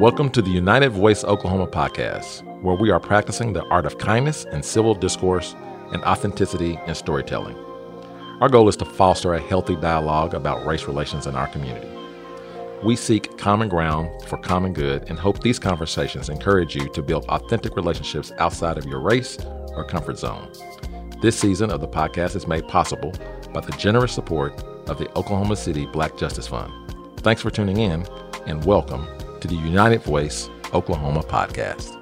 Welcome to the United Voice Oklahoma podcast, where we are practicing the art of kindness and civil discourse and authenticity in storytelling. Our goal is to foster a healthy dialogue about race relations in our community. We seek common ground for common good and hope these conversations encourage you to build authentic relationships outside of your race or comfort zone. This season of the podcast is made possible by the generous support of the Oklahoma City Black Justice Fund. Thanks for tuning in and welcome to the United Voice Oklahoma podcast.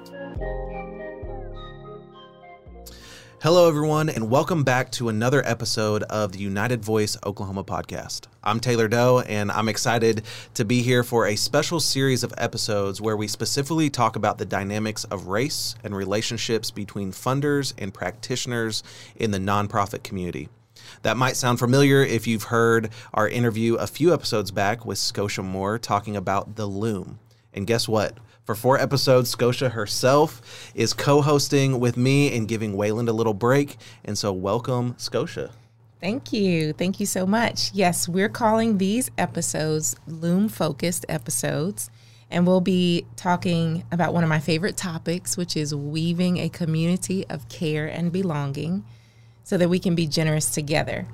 Hello, everyone, and welcome back to another episode of the United Voice Oklahoma podcast. I'm Taylor Doe, and I'm excited to be here for a special series of episodes where we specifically talk about the dynamics of race and relationships between funders and practitioners in the nonprofit community. That might sound familiar if you've heard our interview a few episodes back with Scotia Moore talking about the loom. And guess what? For four episodes, Scotia herself is co hosting with me and giving Wayland a little break. And so, welcome, Scotia. Thank you. Thank you so much. Yes, we're calling these episodes Loom focused episodes. And we'll be talking about one of my favorite topics, which is weaving a community of care and belonging so that we can be generous together.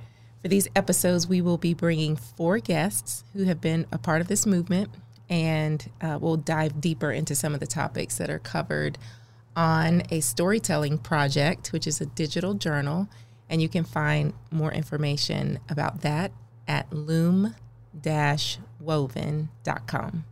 For these episodes, we will be bringing four guests who have been a part of this movement and uh, we'll dive deeper into some of the topics that are covered on a storytelling project, which is a digital journal. And you can find more information about that at loom woven.com.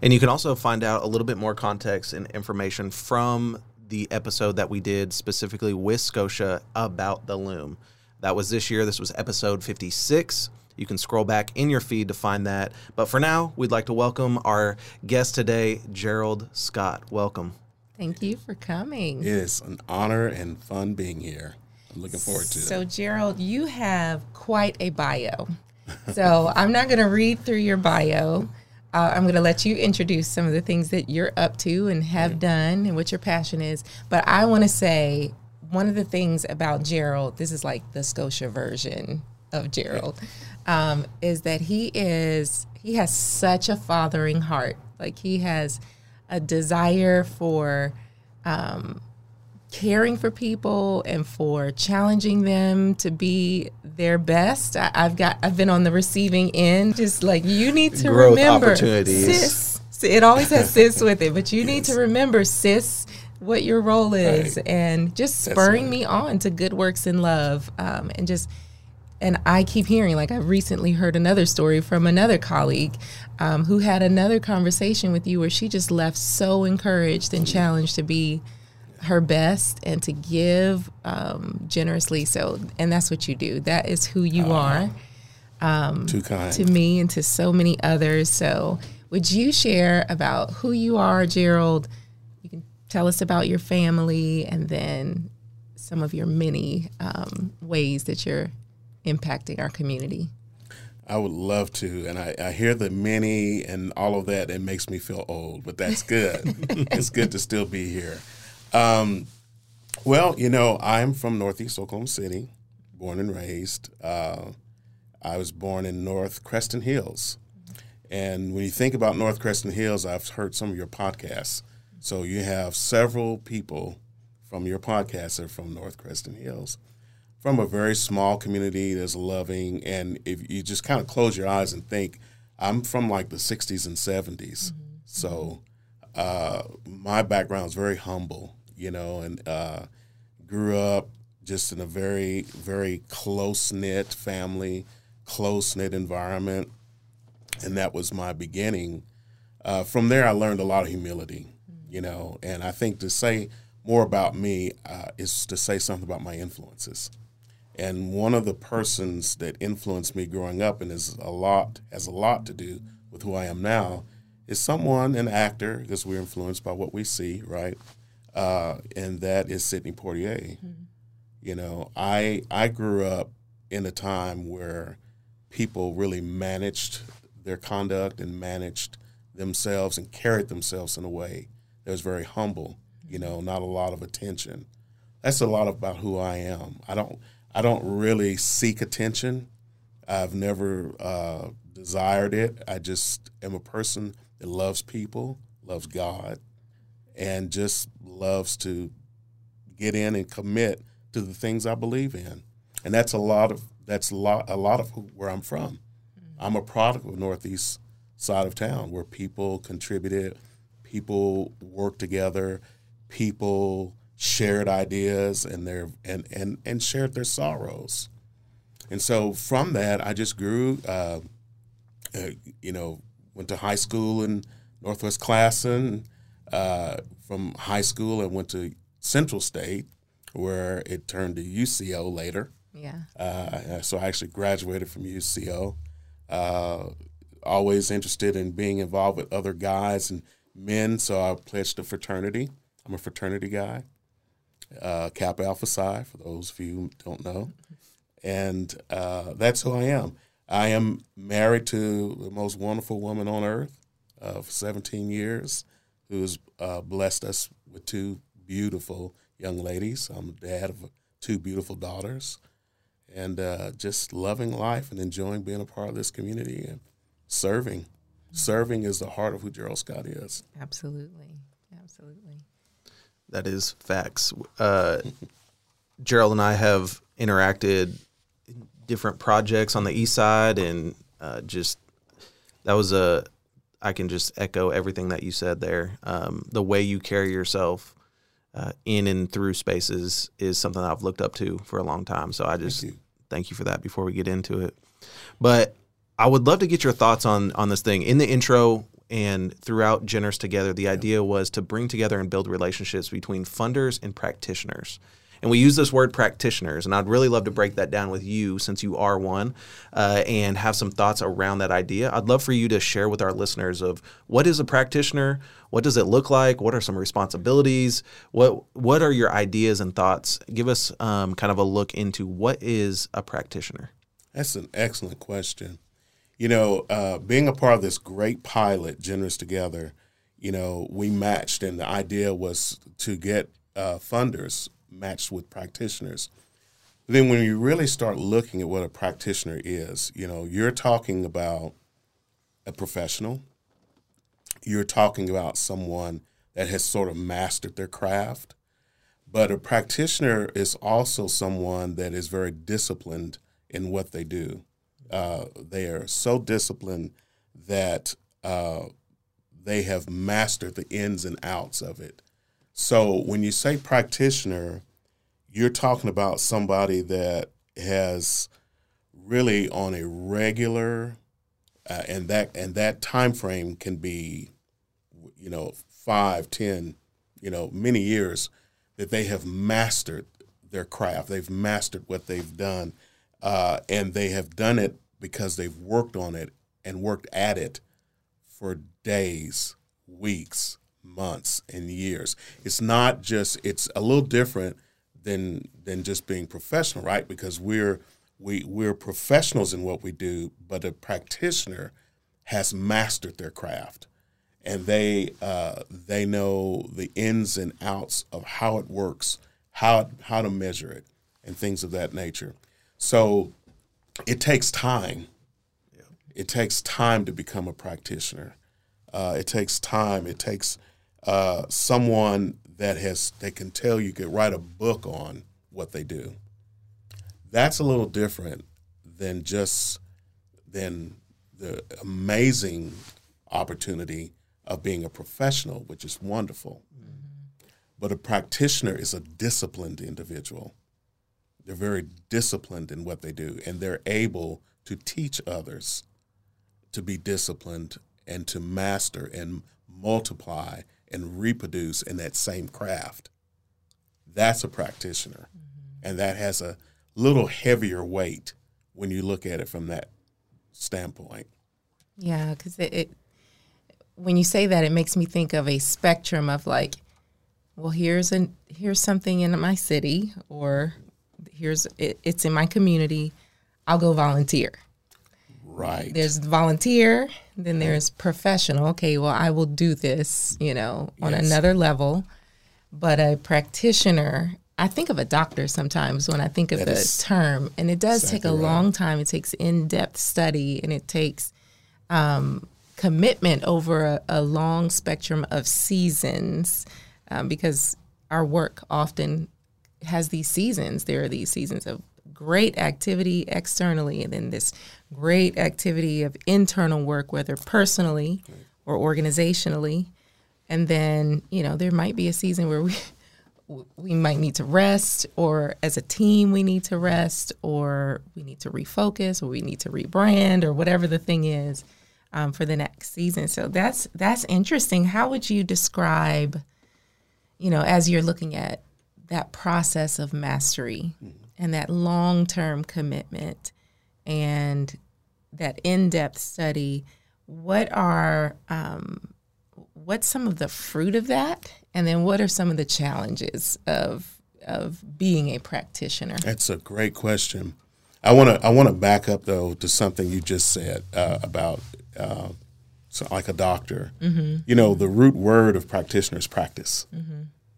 And you can also find out a little bit more context and information from the episode that we did specifically with Scotia about the loom. That was this year. This was episode 56. You can scroll back in your feed to find that. But for now, we'd like to welcome our guest today, Gerald Scott. Welcome. Thank you for coming. It's an honor and fun being here. I'm looking forward to it. So, Gerald, you have quite a bio. So, I'm not going to read through your bio. Uh, I'm going to let you introduce some of the things that you're up to and have yeah. done and what your passion is. But I want to say one of the things about Gerald, this is like the Scotia version of Gerald um, is that he is he has such a fathering heart. Like he has a desire for um, caring for people and for challenging them to be their best. I, have got I've been on the receiving end, just like you need to Growth remember, sis. It always has sis with it, but you yes. need to remember, sis, what your role is, right. and just spurring right. me on to good works and love, um, and just and I keep hearing, like I recently heard another story from another colleague um, who had another conversation with you where she just left so encouraged and challenged to be her best and to give um, generously. So, and that's what you do. That is who you uh, are. Um, too kind to me and to so many others. So, would you share about who you are, Gerald? You can tell us about your family and then some of your many um, ways that you're impacting our community? I would love to. And I, I, hear the many and all of that. It makes me feel old, but that's good. it's good to still be here. Um, well, you know, I'm from Northeast Oklahoma City, born and raised. Uh, I was born in North Creston Hills. And when you think about North Creston Hills, I've heard some of your podcasts. So you have several people from your podcast are from North Creston Hills from a very small community that's loving. And if you just kind of close your eyes and think, I'm from like the 60s and 70s. Mm-hmm. So uh, my background is very humble, you know, and uh, grew up just in a very, very close knit family, close knit environment. And that was my beginning. Uh, from there, I learned a lot of humility, you know, and I think to say more about me uh, is to say something about my influences. And one of the persons that influenced me growing up and is a lot has a lot to do with who I am now is someone, an actor, because we're influenced by what we see, right? Uh, and that is Sidney Poitier. Mm-hmm. You know, I I grew up in a time where people really managed their conduct and managed themselves and carried themselves in a way that was very humble. You know, not a lot of attention. That's a lot about who I am. I don't I don't really seek attention. I've never uh, desired it. I just am a person that loves people, loves God, and just loves to get in and commit to the things I believe in. And that's a lot of that's a lot a lot of who, where I'm from. I'm a product of Northeast side of town where people contributed, people worked together, people shared ideas and their and and and shared their sorrows. And so from that, I just grew. Uh, uh, you know, went to high school in Northwest Classen. Uh, from high school, I went to Central State, where it turned to UCO later. Yeah. Uh, so I actually graduated from UCO. Uh, always interested in being involved with other guys and men, so I pledged to fraternity. I'm a fraternity guy, uh, Kappa Alpha Psi, for those of you who don't know. And uh, that's who I am. I am married to the most wonderful woman on earth uh, for 17 years, who has uh, blessed us with two beautiful young ladies. I'm the dad of two beautiful daughters, and uh, just loving life and enjoying being a part of this community and serving. Serving is the heart of who Gerald Scott is. Absolutely. Absolutely. That is facts. Uh, Gerald and I have interacted in different projects on the east side, and uh, just that was a. I can just echo everything that you said there. Um, the way you carry yourself uh, in and through spaces is something I've looked up to for a long time. So I just you. thank you for that. Before we get into it, but I would love to get your thoughts on on this thing. In the intro and throughout Generous Together, the idea was to bring together and build relationships between funders and practitioners. And we use this word practitioners, and I'd really love to break that down with you since you are one, uh, and have some thoughts around that idea. I'd love for you to share with our listeners of what is a practitioner, what does it look like, what are some responsibilities, what what are your ideas and thoughts. Give us um, kind of a look into what is a practitioner. That's an excellent question. You know, uh, being a part of this great pilot, Generous Together, you know, we matched, and the idea was to get uh, funders matched with practitioners. Then, when you really start looking at what a practitioner is, you know, you're talking about a professional, you're talking about someone that has sort of mastered their craft. But a practitioner is also someone that is very disciplined in what they do. Uh, they are so disciplined that uh, they have mastered the ins and outs of it. So when you say practitioner, you're talking about somebody that has really on a regular, uh, and that and that time frame can be, you know, five, ten, you know, many years that they have mastered their craft. They've mastered what they've done, uh, and they have done it because they've worked on it and worked at it for days, weeks, months, and years. It's not just. It's a little different than than just being professional, right? Because we're we we're professionals in what we do, but a practitioner has mastered their craft, and they uh, they know the ins and outs of how it works, how how to measure it, and things of that nature. So it takes time. It takes time to become a practitioner. Uh, it takes time. It takes uh, someone that has that can tell you could write a book on what they do. That's a little different than just than the amazing opportunity of being a professional, which is wonderful. But a practitioner is a disciplined individual. They're very disciplined in what they do, and they're able to teach others to be disciplined and to master and multiply and reproduce in that same craft. That's a practitioner. Mm-hmm. And that has a little heavier weight when you look at it from that standpoint. Yeah, because it, it, when you say that, it makes me think of a spectrum of like, well, here's an here's something in my city, or here's it, it's in my community. I'll go volunteer. Right. There's volunteer, then there's professional. Okay, well, I will do this, you know, on Yes. another level. But a practitioner I think of a doctor sometimes when I think of That the term, and it does take a right. long time. It takes in depth study and it takes um, commitment over a, a long spectrum of seasons um, because our work often has these seasons. There are these seasons of great activity externally, and then this great activity of internal work, whether personally or organizationally. And then, you know, there might be a season where we we might need to rest, or as a team, we need to rest, or we need to refocus, or we need to rebrand, or whatever the thing is um, for the next season. So that's that's interesting. How would you describe, you know, as you're looking at that process of mastery and that long term commitment and that in depth study? What are um, what's some of the fruit of that and then what are some of the challenges of of being a practitioner That's a great question. I want to I want to back up though to something you just said uh, about uh, so like a doctor. You know, the root word of practitioner is practice.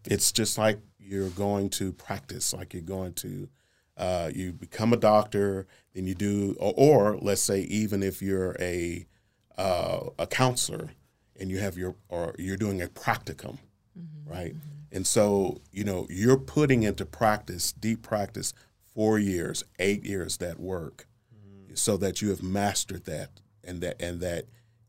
It's just like you're going to practice, like you're going to uh, you become a doctor, then you do, or, or let's say even if you're a uh, a counselor and you have your or you're doing a practicum, mm-hmm. right? And so you know you're putting into practice, deep practice, four years, eight years that work, mm-hmm. so that you have mastered that and that and that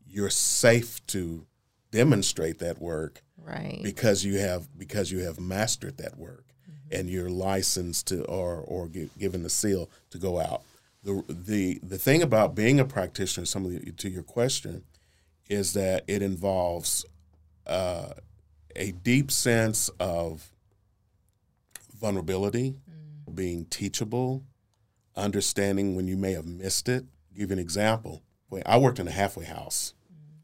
you're safe to demonstrate that work right because you have because you have mastered that work mm-hmm. and you're licensed to or or gi- given the seal to go out. The the the thing about being a practitioner, some of the, to your question, is that it involves uh, a deep sense of vulnerability, being teachable, understanding when you may have missed it. give you an example. I worked in a halfway house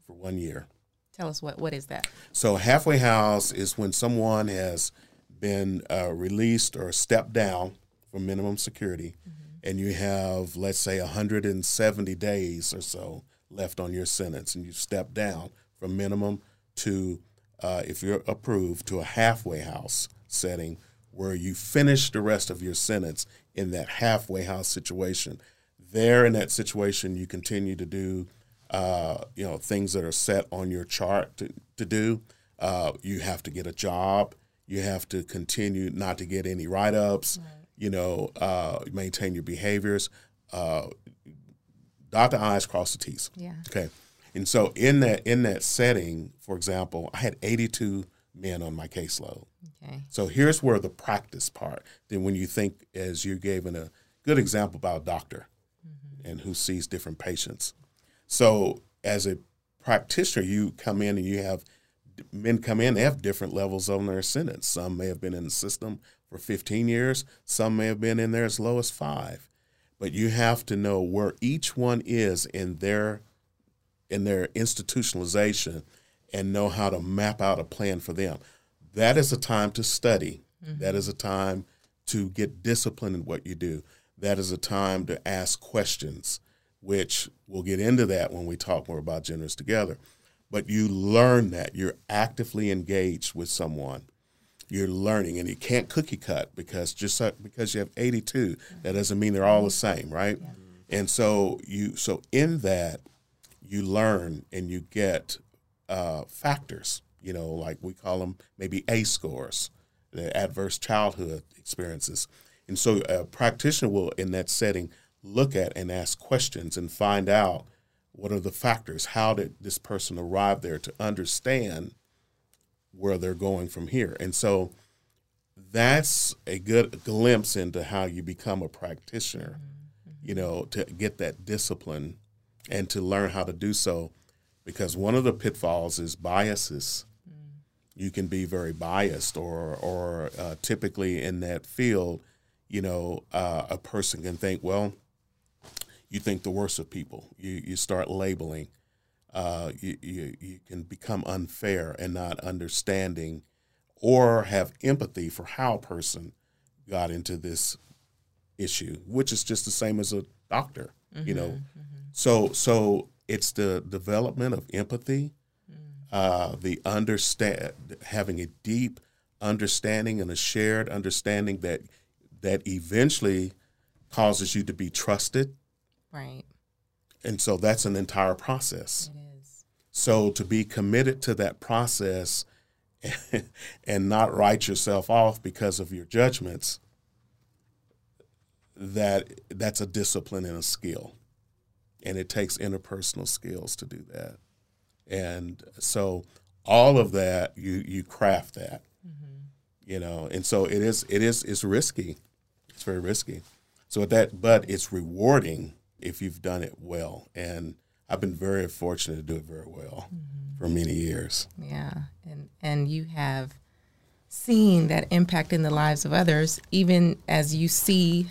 for one year. tell us what what is that So, a halfway house is when someone has been uh, released or stepped down from minimum security, and you have, let's say, 170 days or so left on your sentence, and you step down from minimum to, uh, if you're approved, to a halfway house setting where you finish the rest of your sentence in that halfway house situation. There, in that situation, you continue to do uh, you know things that are set on your chart to, to do. Uh, you have to get a job. You have to continue not to get any write ups. You know, uh, maintain your behaviors. Uh, dot the i's, cross the t's. yeah Okay, and so in that in that setting, for example, I had 82 men on my caseload. okay So here's where the practice part. Then when you think, as you gave in a good example about a doctor and who sees different patients. So as a practitioner, you come in and you have men come in. They have different levels on their sentence. Some may have been in the system for 15 years. Some may have been in there as low as five. But you have to know where each one is in their in their institutionalization and know how to map out a plan for them. That is a time to study. Mm-hmm. That is a time to get disciplined in what you do. That is a time to ask questions, which we'll get into that when we talk more about Generous Together. But you learn that you're actively engaged with someone. You're learning, and you can't cookie cut because just like- because you have 82, that doesn't mean they're all the same, right? And so you, so in that, you learn and you get uh, factors. You know, like we call them maybe ACE scores, the adverse childhood experiences. And so a practitioner will, in that setting, look at and ask questions and find out what are the factors. How did this person arrive there to understand where they're going from here? And so that's a good glimpse into how you become a practitioner, you know, to get that discipline and to learn how to do so. Because one of the pitfalls is biases. You can be very biased, or, or uh, typically in that field, you know, uh, a person can think, well, you think the worst of people. You, you start labeling. Uh, you, you, you can become unfair and not understanding or have empathy for how a person got into this issue, which is just the same as a doctor, you know. So so it's the development of empathy, uh, the understand having a deep understanding and a shared understanding that that eventually causes you to be trusted. Right. And so that's an entire process. So to be committed to that process and not write yourself off because of your judgments, that that's a discipline and a skill. And it takes interpersonal skills to do that. And so all of that you you craft that. Mm-hmm. You know, and so it is it is it's risky. It's very risky. So that but it's rewarding if you've done it well. And I've been very fortunate to do it very well for many years. Yeah, and and you have seen that impact in the lives of others, even as you see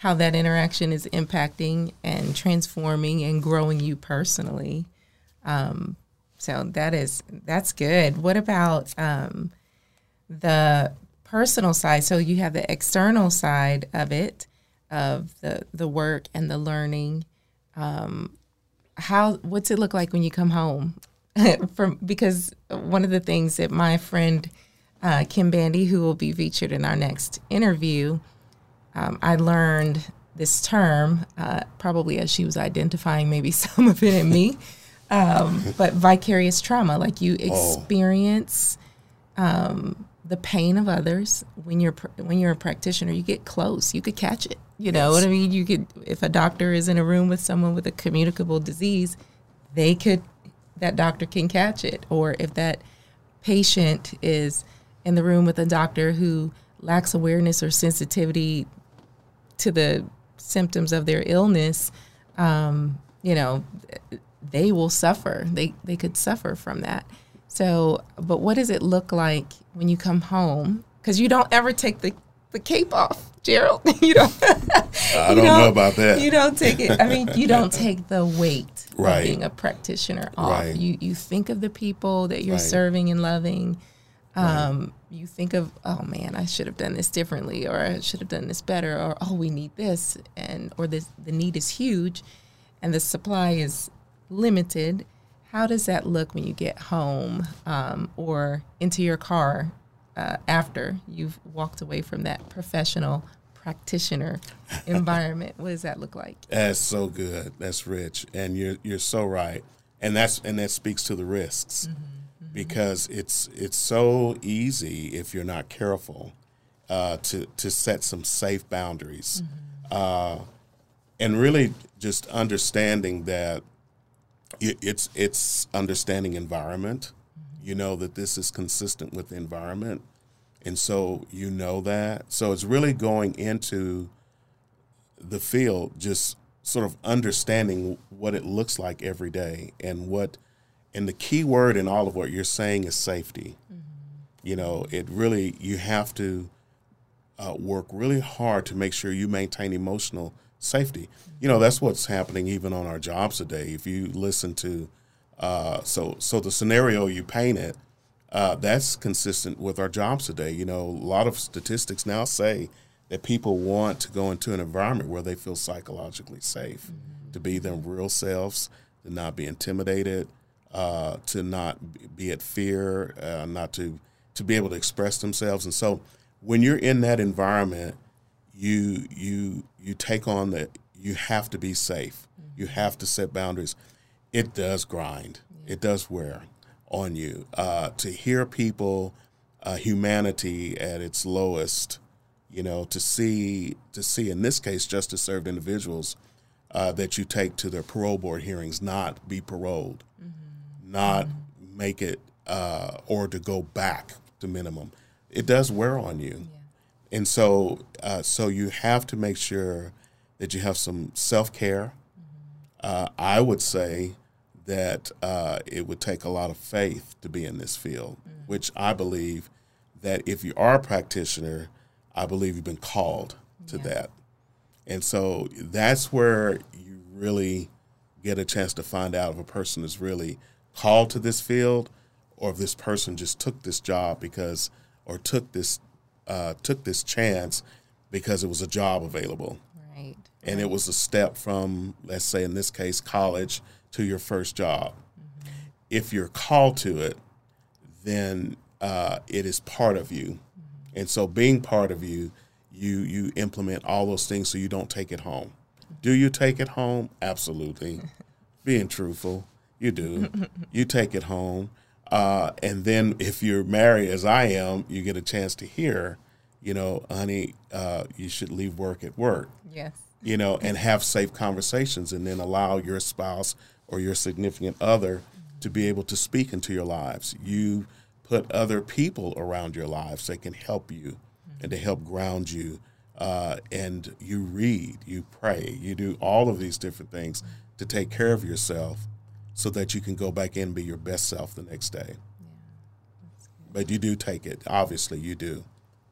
how that interaction is impacting and transforming and growing you personally. Um, so that is that's good. What about um, the personal side? So you have the external side of it, of the the work and the learning. Um, how what's it look like when you come home? From because one of the things that my friend uh, Kim Bandy, who will be featured in our next interview, um, I learned this term uh, probably as she was identifying maybe some of it in me, um, but vicarious trauma, like you experience um, the pain of others when you're when you're a practitioner. You get close, you could catch it. You know what I mean? You could if a doctor is in a room with someone with a communicable disease, they could that doctor can catch it, or if that patient is in the room with a doctor who lacks awareness or sensitivity to the symptoms of their illness, um, you know, they will suffer. They they could suffer from that. So, but what does it look like when you come home? Because you don't ever take the the cape off, Gerald. you don't. I don't know about that. You don't take it. I mean, you don't take the weight Right. of being a practitioner off. Right. You you think of the people that you're Right. serving and loving. Um, You think of, oh man, I should have done this differently, or I should have done this better, or oh, we need this, and or this the need is huge, and the supply is limited. How does that look when you get home um, or into your car uh, after you've walked away from that professional practitioner environment? What does that look like? That's so good. That's rich, and you're you're so right, and that's and that speaks to the risks, because it's it's so easy if you're not careful uh, to to set some safe boundaries, uh, and really just understanding that it's it's understanding environment. You know that this is consistent with the environment, and so you know that. So it's really going into the field, just sort of understanding what it looks like every day and what, and the key word in all of what you're saying is safety. You know, it really, you have to uh, work really hard to make sure you maintain emotional safety. You know, that's what's happening even on our jobs today. If you listen to, uh, so, so the scenario you painted, uh, that's consistent with our jobs today. You know, a lot of statistics now say that people want to go into an environment where they feel psychologically safe, to be their real selves, to not be intimidated, uh, to not be at fear, uh, not to to be able to express themselves. And so, when you're in that environment, you you you take on the you have to be safe. You have to set boundaries. It does grind. It does wear on you. Uh, to hear people, uh, humanity at its lowest, you know, to see to see in this case justice served individuals uh, that you take to their parole board hearings not be paroled, not make it uh, or to go back to minimum. It does wear on you. And so, uh, so you have to make sure that you have some self care. Uh, I would say that uh, it would take a lot of faith to be in this field, which I believe that if you are a practitioner, I believe you've been called to that. And so that's where you really get a chance to find out if a person is really called to this field or if this person just took this job because or took this uh, took this chance because it was a job available Right. and it was a step from let's say in this case college to your first job if you're called to it then uh, it is part of you And so, being part of you, you you implement all those things so you don't take it home. Do you take it home? Absolutely. Being truthful, you do. you take it home. Uh, and then if you're married, as I am, you get a chance to hear, you know, honey, uh, you should leave work at work. Yes. You know, and have safe conversations, and then allow your spouse or your significant other to be able to speak into your lives. You put other people around your lives that can help you and to help ground you. Uh, and you read, you pray, you do all of these different things to take care of yourself so that you can go back in and be your best self the next day. But you do take it, obviously, you do.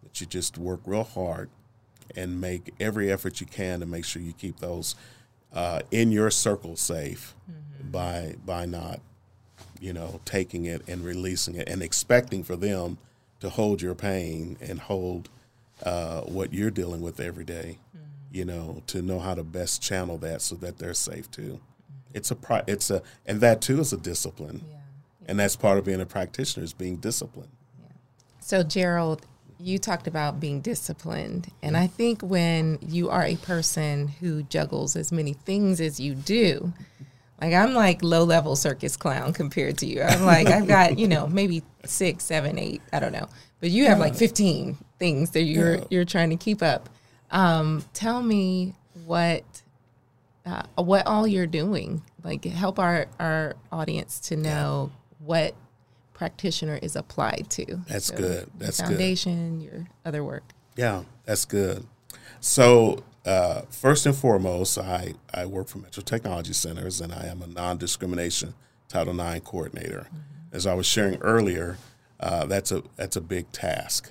But you just work real hard and make every effort you can to make sure you keep those uh, in your circle safe mm-hmm. by by not you know taking it and releasing it and expecting for them to hold your pain and hold uh, what you're dealing with every day, mm-hmm. you know to know how to best channel that so that they're safe too. It's a pro- it's a and that too is a discipline yeah. Yeah. and that's part of being a practitioner is being disciplined yeah. so gerald you talked about being disciplined. And I think when you are a person who juggles as many things as you do, like I'm like low level circus clown compared to you. I'm like, I've got, you know, maybe six, seven, eight, I don't know. But you have like 15 things that you're yeah. you're trying to keep up. Um, tell me what uh, what all you're doing. Like help our, our audience to know yeah. what practitioner is applied to. That's so good. That's foundation, good. your other work. Yeah, that's good. So uh, first and foremost, I, I work for Metro Technology Centers, and I am a non-discrimination Title IX coordinator. Mm-hmm. As I was sharing earlier, uh, that's a that's a big task.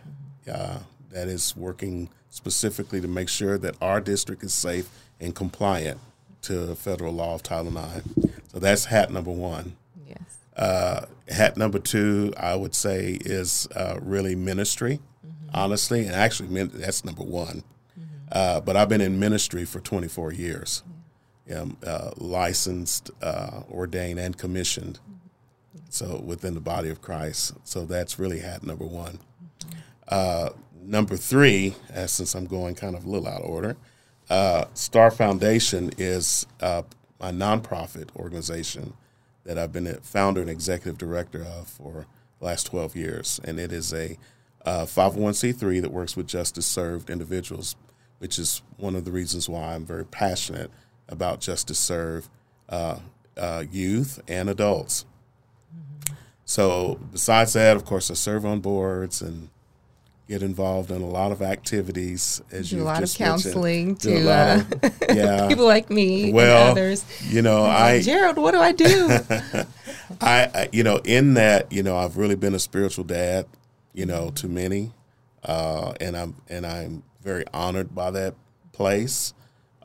Uh, that is working specifically to make sure that our district is safe and compliant to federal law of Title IX. So that's hat number one. Uh, hat number two, I would say, is uh, really ministry, mm-hmm. honestly, and actually that's number one. Mm-hmm. Uh, but I've been in ministry for 24 years, yeah. Uh, licensed, uh, ordained, and commissioned. Mm-hmm. So within the body of Christ, so that's really hat number one. Mm-hmm. Uh, number three, since I'm going kind of a little out of order, Star Foundation is a nonprofit organization that I've been a founder and executive director of for the last 12 years. And it is a uh, 501c3 that works with justice served individuals, which is one of the reasons why I'm very passionate about justice served uh, uh, youth and adults. Mm-hmm. So, besides that, of course, I serve on boards and get involved in a lot of activities as you a lot of counseling to uh, of, yeah. people like me well, and others. You know, I Gerald, what do I do? I, I, you know, in that, you know, I've really been a spiritual dad, you know, to many, uh, and I'm and I'm very honored by that place,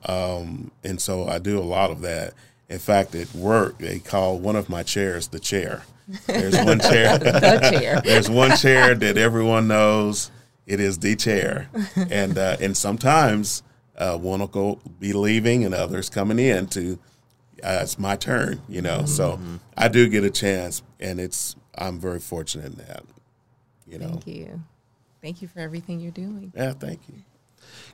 um, and so I do a lot of that. In fact, at work, they call one of my chairs the chair. There's one chair. the chair. There's one chair that everyone knows. It is the chair, and uh, and sometimes uh, one will go be leaving and others coming in to. Uh, it's my turn, you know. Mm-hmm. So I do get a chance, and it's I'm very fortunate in that. You know. Thank you. Thank you for everything you're doing. Yeah, thank you.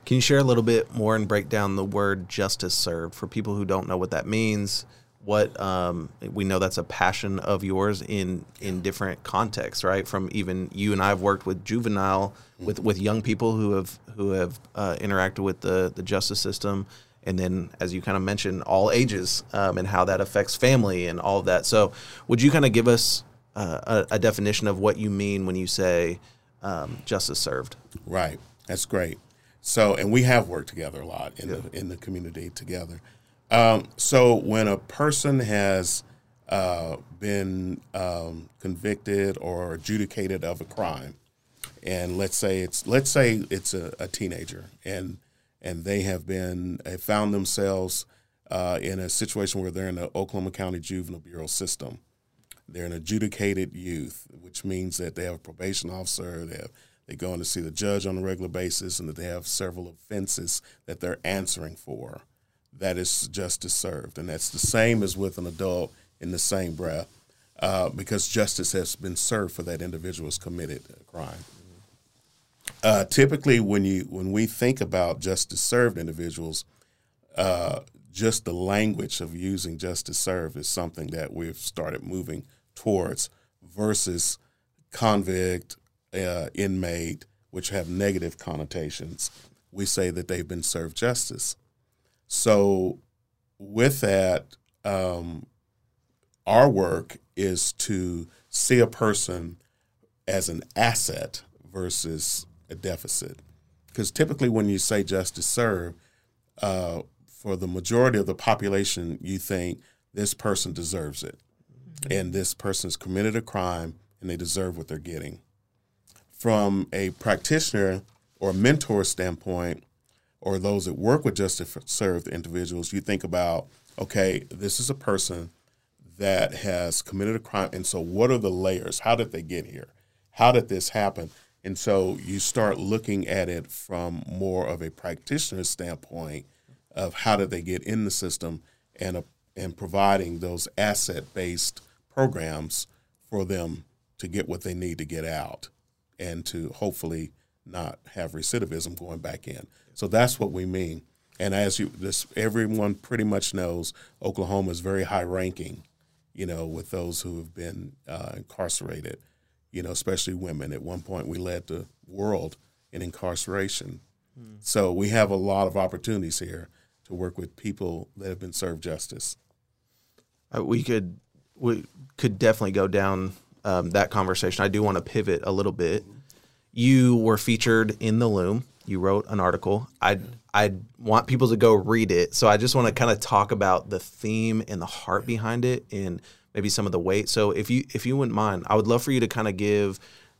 Can you share a little bit more and break down the word justice served for people who don't know what that means? What um, we know that's a passion of yours in in different contexts, right? From even you and I have worked with juvenile, with with young people who have who have uh, interacted with the the justice system, and then as you kind of mentioned, all ages um, and how that affects family and all of that. So, would you kind of give us uh, a, a, definition of what you mean when you say um, justice served? Right. That's great. So, and we have worked together a lot in yeah. the in the community together. Um, so, when a person has uh, been um, convicted or adjudicated of a crime, and let's say it's let's say it's a, a teenager, and and they have been have found themselves uh, in a situation where they're in the Oklahoma County Juvenile Bureau system. They're an adjudicated youth, which means that they have a probation officer, they have they go in to see the judge on a regular basis, and that they have several offenses that they're answering for. That is justice served, and that's the same as with an adult in the same breath, uh, because justice has been served for that individual who's committed a crime. Uh, typically, when you when we think about justice served individuals, uh, just the language of using justice served is something that we've started moving towards versus convict, uh, inmate, which have negative connotations. We say that they've been served justice. So, with that, um, our work is to see a person as an asset versus a deficit. Because typically, when you say justice served, uh, for the majority of the population, you think this person deserves it. Mm-hmm. And this person's committed a crime and they deserve what they're getting. From a practitioner or mentor standpoint, or those that work with justice served individuals, you think about okay, this is a person that has committed a crime. And so, what are the layers? How did they get here? How did this happen? And so, you start looking at it from more of a practitioner standpoint of how did they get in the system and, and providing those asset based programs for them to get what they need to get out and to hopefully not have recidivism going back in. So that's what we mean. And as you, this everyone pretty much knows, Oklahoma is very high ranking you know, with those who have been uh, incarcerated, you know, especially women. At one point, we led the world in incarceration. Mm. So we have a lot of opportunities here to work with people that have been served justice. Uh, we could we could definitely go down um, that conversation. I do want to pivot a little bit. You were featured in the Loom. You wrote an article. I I want people to go read it. So I just want to kind of talk about the theme and the heart behind it and maybe some of the weight. So if you if you wouldn't mind, I would love for you to kind of give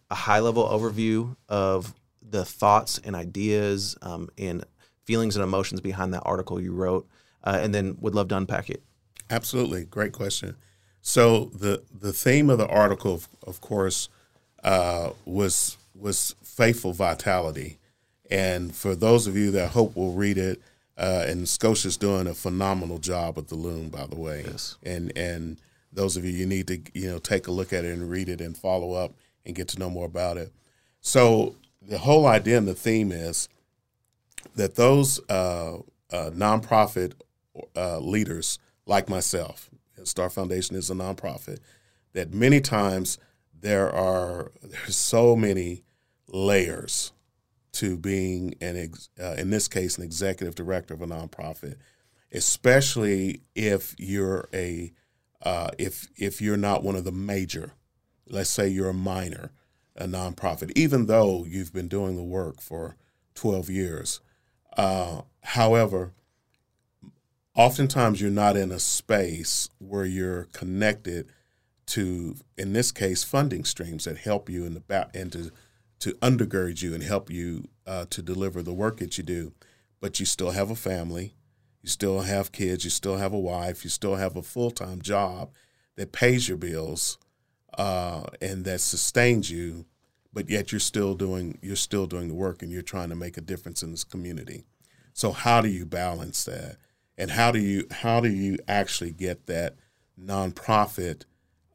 a high level overview of the thoughts and ideas um, and feelings and emotions behind that article you wrote, uh, and then would love to unpack it. Absolutely, great question. So the the theme of the article, of, course, uh, was was faithful vitality, and for those of you that hope will read it, uh, and Scotia's doing a phenomenal job with the loom, by the way. Yes. And and those of you you need to you know take a look at it and read it and follow up and get to know more about it. So the whole idea and the theme is that those uh, uh, nonprofit uh, leaders like myself, Star Foundation is a nonprofit, that many times there are there's so many layers to being an ex, uh, in this case an executive director of a nonprofit, especially if you're a uh, if if you're not one of the major, let's say you're a minor, a nonprofit, even though you've been doing the work for 12 years. Uh, however, oftentimes you're not in a space where you're connected to, in this case, funding streams that help you in the back and to to undergird you and help you uh, to deliver the work that you do. But you still have a family, you still have kids, you still have a wife, you still have a full time job that pays your bills uh, and that sustains you. But yet you're still doing you're still doing the work and you're trying to make a difference in this community. So how do you balance that? And how do you how do you actually get that nonprofit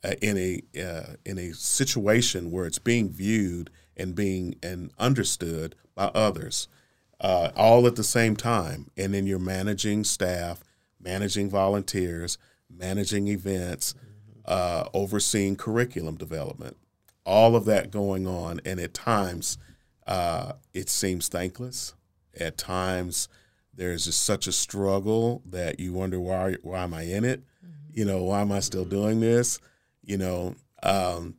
uh, in a uh, in a situation where it's being viewed and being and understood by others, uh, all at the same time. And then you're managing staff, managing volunteers, managing events, uh, overseeing curriculum development, all of that going on. And at times, uh, it seems thankless. At times, there's just such a struggle that you wonder why why am I in it? Mm-hmm. You know, why am I still doing this? You know, um,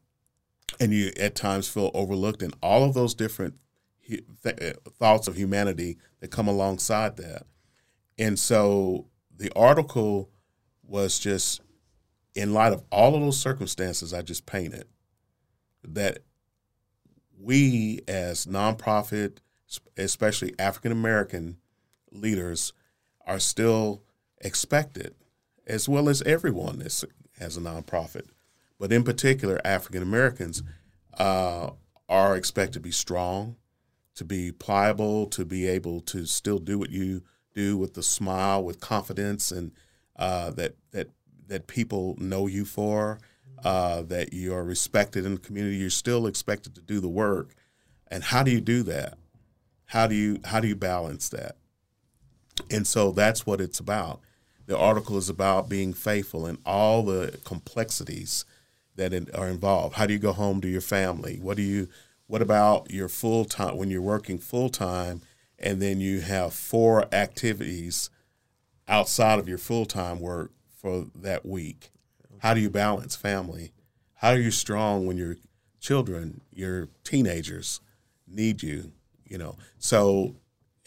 and you at times feel overlooked and all of those different th- uh, thoughts of humanity that come alongside that. And so the article was just in light of all of those circumstances i just painted that we as nonprofit especially african american leaders are still expected as well as everyone that has a nonprofit but in particular, African Americans uh, are expected to be strong, to be pliable, to be able to still do what you do with the smile, with confidence, and uh, that that that people know you for, uh, that you are respected in the community. You're still expected to do the work, and how do you do that? how do you how do you balance that? And so that's what it's about. The article is about being faithful and all the complexities that are involved. How do you go home to your family? What do you what about your full time when you're working full time and then you have four activities outside of your full time work for that week? How do you balance family? How are you strong when your children, your teenagers need you, you know? So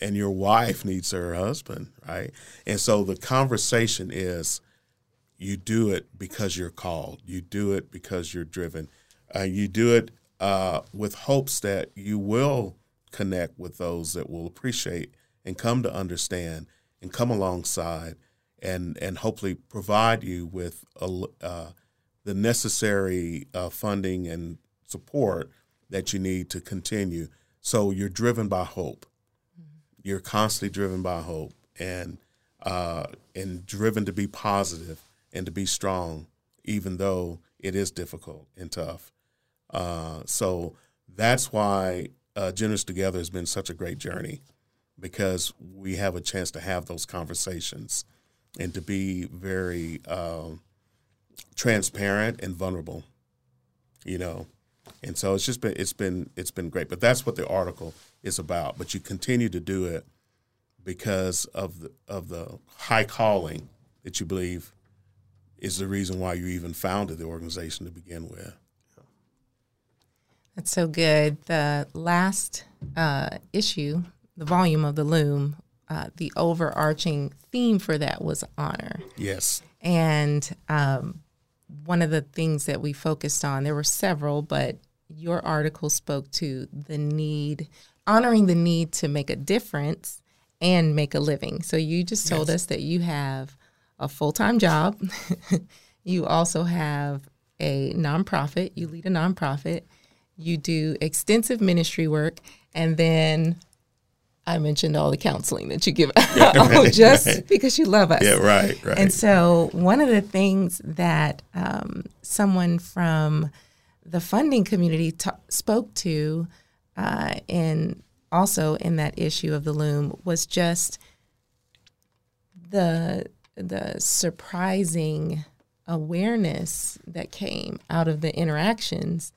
and your wife needs her husband, right? And so the conversation is you do it because you're called. You do it because you're driven. Uh, you do it uh, with hopes that you will connect with those that will appreciate and come to understand and come alongside and and hopefully provide you with a, uh, the necessary uh, funding and support that you need to continue. So you're driven by hope. You're constantly driven by hope and uh, and driven to be positive and to be strong, even though it is difficult and tough. Uh, so that's why uh, Generous Together has been such a great journey because we have a chance to have those conversations and to be very um, transparent and vulnerable, you know. And so it's just been it's been it's been great. But that's what the article is about. But you continue to do it because of the of the high calling that you believe is the reason why you even founded the organization to begin with. That's so good. The last uh, issue, the volume of the Loom, uh, the overarching theme for that was honor. Yes. And um, one of the things that we focused on, there were several, but your article spoke to the need, honoring the need to make a difference and make a living. So you just told yes. us that you have a full time job. you also have a nonprofit. You lead a nonprofit you do extensive ministry work, and then I mentioned all the counseling that you give out just right. because you love us. Yeah, right, right. And so, one of the things that um, someone from the funding community t- spoke to, uh, and also in that issue of the loom, was just the the surprising awareness that came out of the interactions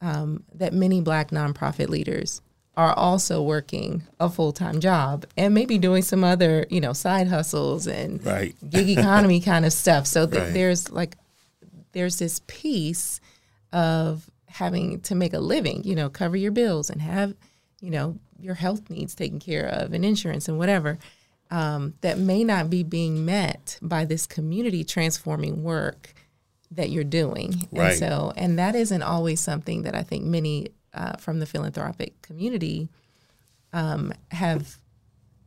um, that many black nonprofit leaders are also working a full time job and maybe doing some other, you know, side hustles and right. gig economy kind of stuff. So th- right. there's like, there's this piece of having to make a living, you know, cover your bills and have, you know, your health needs taken care of and insurance and whatever. Um, that may not be being met by this community transforming work that you're doing. Right. And so, and that isn't always something that I think many uh, from the philanthropic community um, have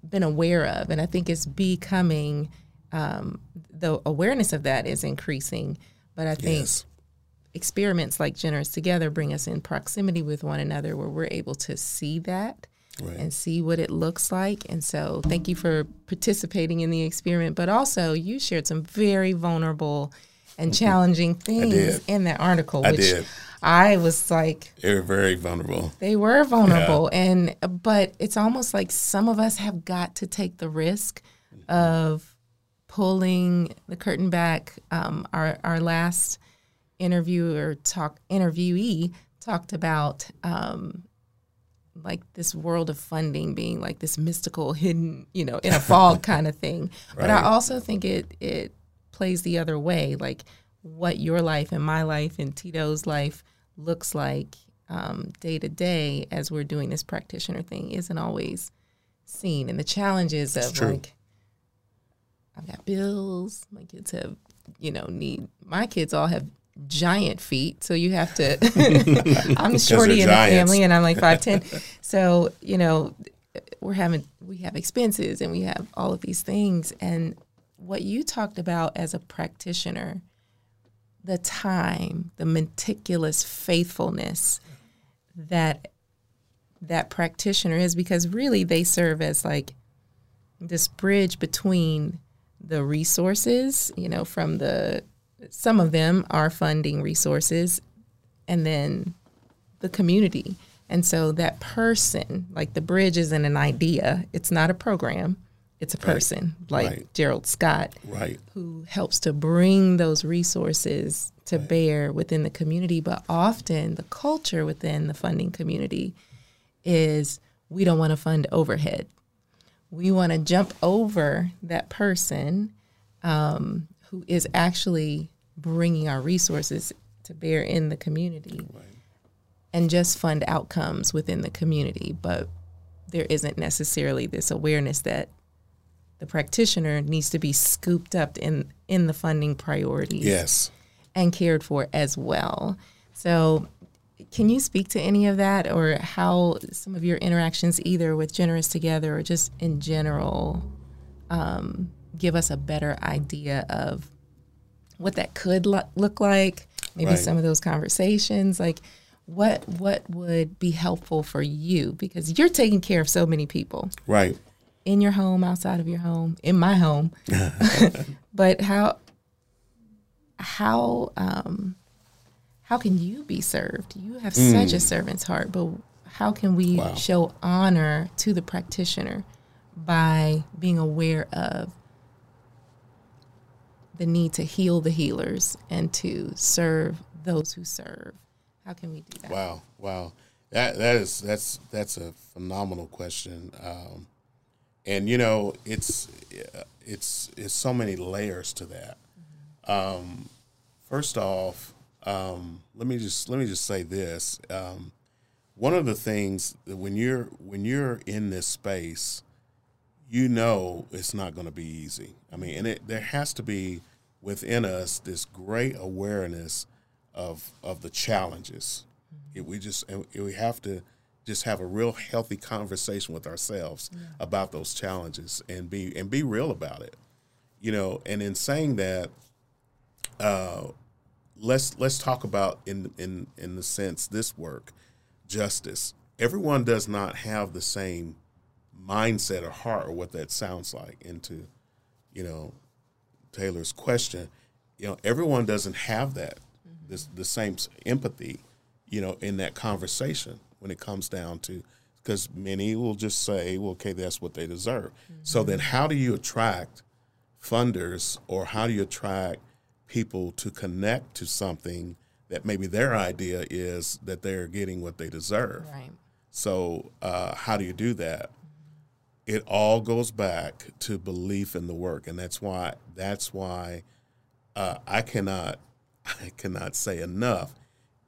been aware of. And I think it's becoming, um, the awareness of that is increasing. But I think yes. experiments like Generous Together bring us in proximity with one another where we're able to see that. Right. and see what it looks like. And so, thank you for participating in the experiment. But also, you shared some very vulnerable and challenging things in that article, I which did. I was like, they were very vulnerable. They were vulnerable, yeah. and but it's almost like some of us have got to take the risk of pulling the curtain back. Um, our our last interview or talk interviewee talked about um, like this world of funding being like this mystical hidden you know in a fog kind of thing right. but i also think it it plays the other way, like what your life and my life and Tito's life looks like um, day to day as we're doing this practitioner thing isn't always seen. And the challenges of true. like, I've got bills, my kids have, you know, need, my kids all have giant feet. So you have to, I'm shorty in the family and I'm like 5'10. so, you know, we're having, we have expenses and we have all of these things. And what you talked about as a practitioner, the time, the meticulous faithfulness that that practitioner is because really they serve as like this bridge between the resources, you know, from the some of them are funding resources and then the community And so that person, like the bridge isn't an idea, it's not a program, it's a person, like Right. Gerald Scott, Right. who helps to bring those resources to bear within the community. But often the culture within the funding community is we don't want to fund overhead. We want to jump over that person um, who is actually bringing our resources to bear in the community and just fund outcomes within the community. But there isn't necessarily this awareness that the practitioner needs to be scooped up in, in the funding priorities Yes. and cared for as well. So, can you speak to any of that or how some of your interactions, either with Generous Together or just in general, um, give us a better idea of what that could lo- look like? Maybe Right. some of those conversations, like what what would be helpful for you because you're taking care of so many people Right. in your home, outside of your home, in my home. but how how um, how can you be served? You have such a servant's heart, but how can we Wow. show honor to the practitioner by being aware of the need to heal the healers and to serve those who serve? How can we do that? Wow, wow, that that is that's that's a phenomenal question, um, and you know it's it's it's so many layers to that. Um, first off, um, let me just let me just say this: um, one of the things that when you're when you're in this space, you know it's not going to be easy. I mean, and it, there has to be within us this great awareness of of the challenges. It, we just and we have to just have a real healthy conversation with ourselves about those challenges and be and be real about it. You know, and in saying that, uh, let's let's talk about in in in the sense this work justice. Everyone does not have the same mindset or heart or what that sounds like. Into you know Taylor's question, you know everyone doesn't have that this the same empathy, you know, in that conversation when it comes down to because many will just say, well, okay, that's what they deserve. So then, how do you attract funders or how do you attract people to connect to something that maybe their idea is that they're getting what they deserve? Right. So, uh, how do you do that? It all goes back to belief in the work, and that's why that's why uh, I cannot I cannot say enough.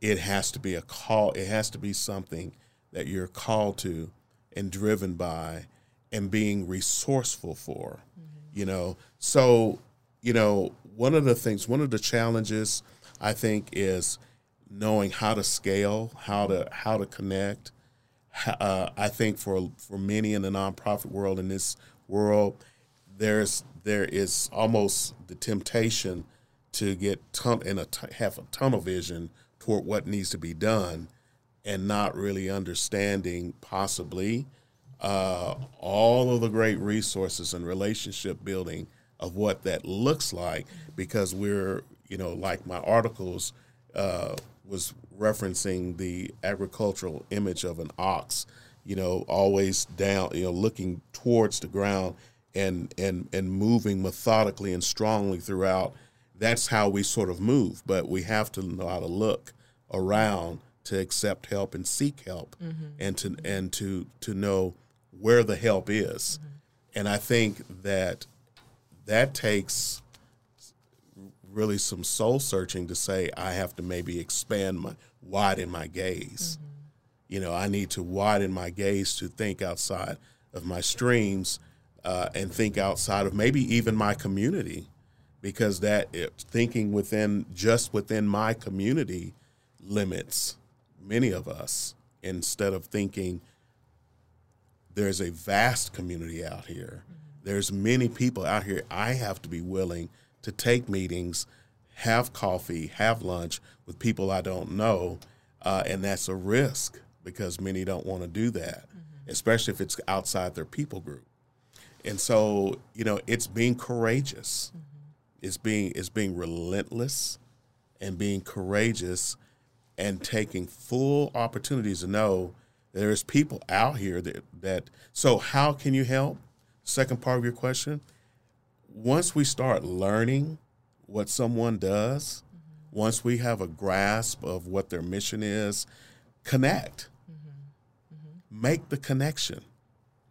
It has to be a call. It has to be something that you're called to and driven by, and being resourceful for. You know, so you know one of the things, one of the challenges I think is knowing how to scale, how to how to connect uh, I think for for many in the nonprofit world in this world, there's there is almost the temptation to get tun- in a t- have a tunnel vision toward what needs to be done, and not really understanding possibly uh, all of the great resources and relationship building of what that looks like because we're you know like my articles uh, was referencing the agricultural image of an ox you know always down you know looking towards the ground and and and moving methodically and strongly throughout. That's how we sort of move but we have to know how to look around to accept help and seek help mm-hmm. and to and to to know where the help is. Mm-hmm. And i think that that takes really some soul searching to say I have to maybe expand my widen my gaze. Mm-hmm. You know, I need to widen my gaze to think outside of my streams uh, and think outside of maybe even my community, because that it, thinking within just within my community limits many of us instead of thinking there's a vast community out here. Mm-hmm. There's many people out here. I have to be willing to take meetings, have coffee, have lunch with people I don't know, uh, and that's a risk because many don't want to do that, especially if it's outside their people group. And so, you know, it's being courageous. It's being it's being relentless and being courageous and taking full opportunities to know There's people out here that that. So how can you help? Second part of your question. Once we start learning what someone does, mm-hmm. once we have a grasp of what their mission is, connect. Mm-hmm. Mm-hmm. Make the connection.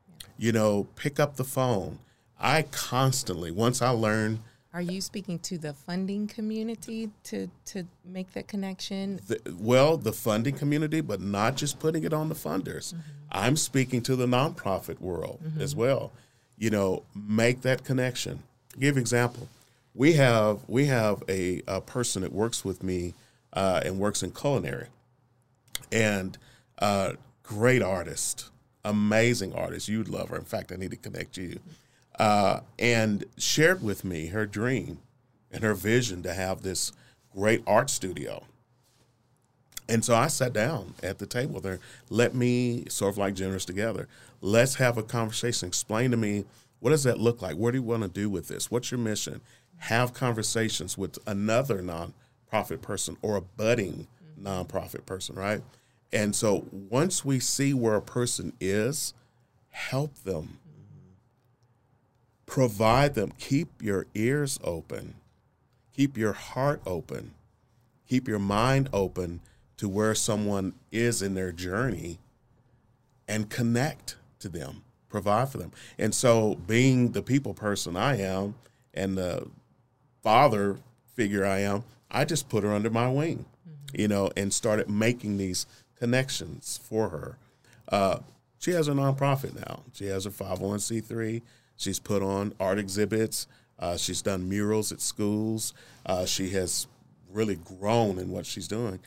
Yeah. You know, pick up the phone. I constantly, once I learn are you speaking to the funding community to to make that connection? The, well, the funding community, but not just putting it on the funders. Mm-hmm. I'm speaking to the nonprofit world mm-hmm. as well. You know, make that connection. Give example. We have we have a, a person that works with me uh, and works in culinary, and uh, great artist, amazing artist. You'd love her. In fact, I need to connect you uh, and shared with me her dream and her vision to have this great art studio. And so I sat down at the table her. Let me sort of like generous together. Let's have a conversation. Explain to me what does that look like? What do you want to do with this? What's your mission? Have conversations with another nonprofit person or a budding mm-hmm. nonprofit person, right? And so once we see where a person is, help them mm-hmm. provide them. Keep your ears open, keep your heart open, keep your mind open to where someone is in their journey and connect to them, provide for them. And so, being the people person I am and the father figure I am, I just put her under my wing, mm-hmm. you know, and started making these connections for her. Uh, she has a nonprofit now. She has a 501c3. She's put on art exhibits. Uh, she's done murals at schools. Uh, she has really grown in what she's doing.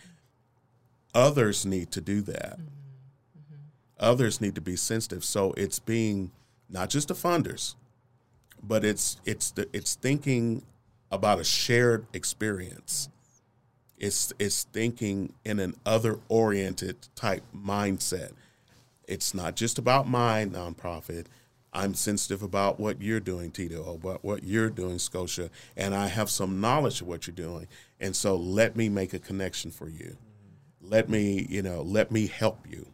Others need to do that. Mm-hmm. Others need to be sensitive. So it's being not just the funders, but it's it's the, it's thinking about a shared experience. It's it's thinking in an other oriented type mindset. It's not just about my nonprofit I'm sensitive about what you're doing, Tito, about what you're doing, Scotia, and I have some knowledge of what you're doing. And so let me make a connection for you. Let me, you know, let me help you.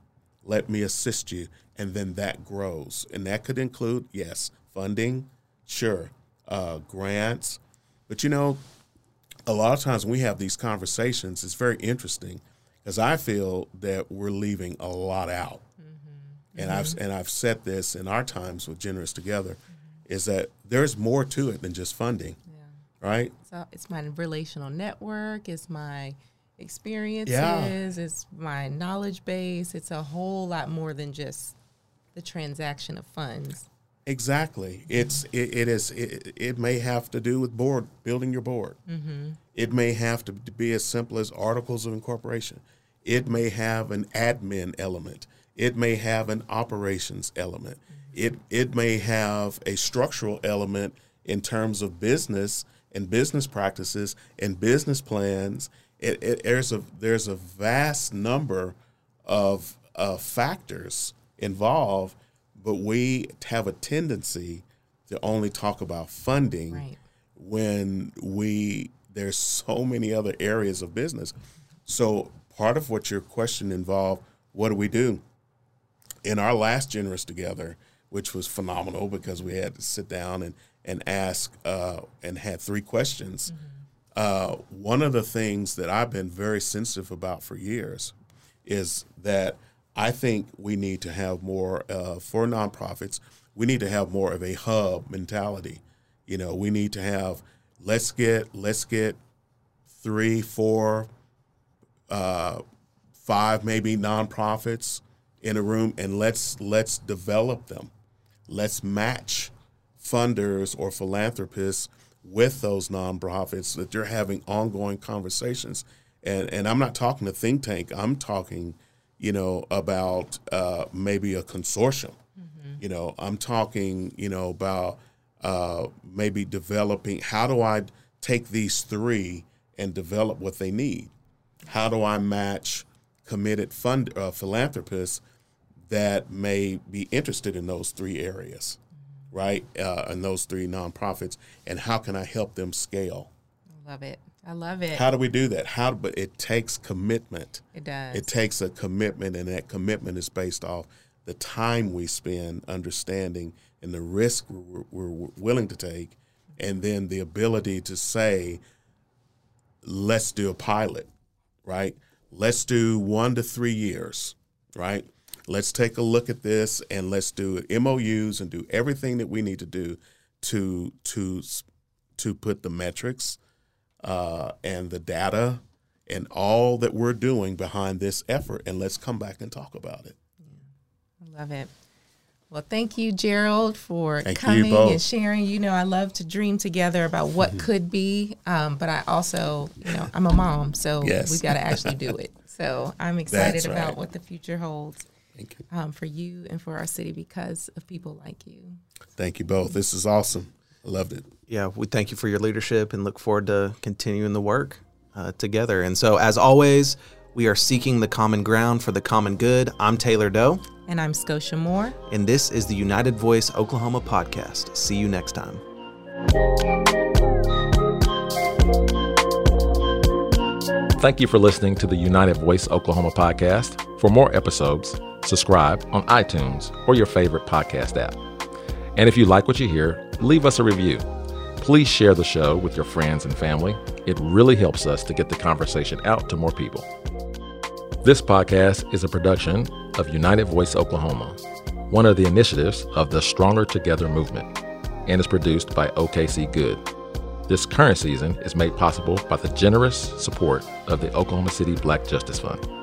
Let me assist you. And then that grows. And that could include, yes, funding, sure, uh, grants. But, you know, a lot of times when we have these conversations, it's very interesting because I feel that we're leaving a lot out and mm-hmm. I've and I've said this in our times with Generous Together, mm-hmm. is that there's more to it than just funding, yeah. right? So it's my relational network, it's my experiences, yeah. it's my knowledge base. It's a whole lot more than just the transaction of funds. Exactly. It's it, it is it, it, may have to do with board building your board. Mm-hmm. It may have to be as simple as articles of incorporation. It may have an admin element. It may have an operations element. It it may have a structural element in terms of business and business practices and business plans. It, it, there's a there's a vast number of uh, factors involved, but we have a tendency to only talk about funding right. when we there's so many other areas of business. So part of what your question involved, what do we do? in our last generous together, which was phenomenal because we had to sit down and and ask uh, and had three questions. Mm-hmm. Uh, one of the things that I've been very sensitive about for years is that I think we need to have more uh, for nonprofits. We need to have more of a hub mentality. You know, we need to have let's get let's get three, four, uh, five, maybe nonprofits in a room and let's let's develop them. Let's match funders or philanthropists with those nonprofits that they're having ongoing conversations. And and I'm not talking a think tank. I'm talking, you know, about uh, maybe a consortium. Mm-hmm. You know, I'm talking, you know, about uh, maybe developing. How do I take these three and develop what they need? How do I match committed fund uh, philanthropists that may be interested in those three areas, right? Uh, and those three nonprofits, and how can I help them scale? Love it. I love it. How do we do that? How? But it takes commitment. it does. It takes a commitment, and that commitment is based off the time we spend understanding and the risk we're, we're willing to take, and then the ability to say, let's do a pilot, right? Let's do one to three years, right? Let's take a look at this and let's do MOUs and do everything that we need to do to to to put the metrics uh, and the data and all that we're doing behind this effort, and let's come back and talk about it. I love it. Well, thank you, Gerald, for Thank coming and sharing. You know, I love to dream together about what could be, um, but I also, you know, I'm a mom, so Yes. we've got to actually do it. So I'm excited about what the future holds Thank you. um, for you and for our city because of people like you. Thank you both. This is awesome. I loved it. Yeah, we thank you for your leadership and look forward to continuing the work uh, together. And so, as always, we are seeking the common ground for the common good. I'm Taylor Doe, And I'm Scotia Moore. and this is the United Voice Oklahoma podcast. See you next time. Thank you for listening to the United Voice Oklahoma podcast. For more episodes, subscribe on iTunes or your favorite podcast app. And if you like what you hear, leave us a review. Please share the show with your friends and family. It really helps us to get the conversation out to more people. This podcast is a production of United Voice Oklahoma, one of the initiatives of the Stronger Together movement, and is produced by OKC Good. This current season is made possible by the generous support of the Oklahoma City Black Justice Fund.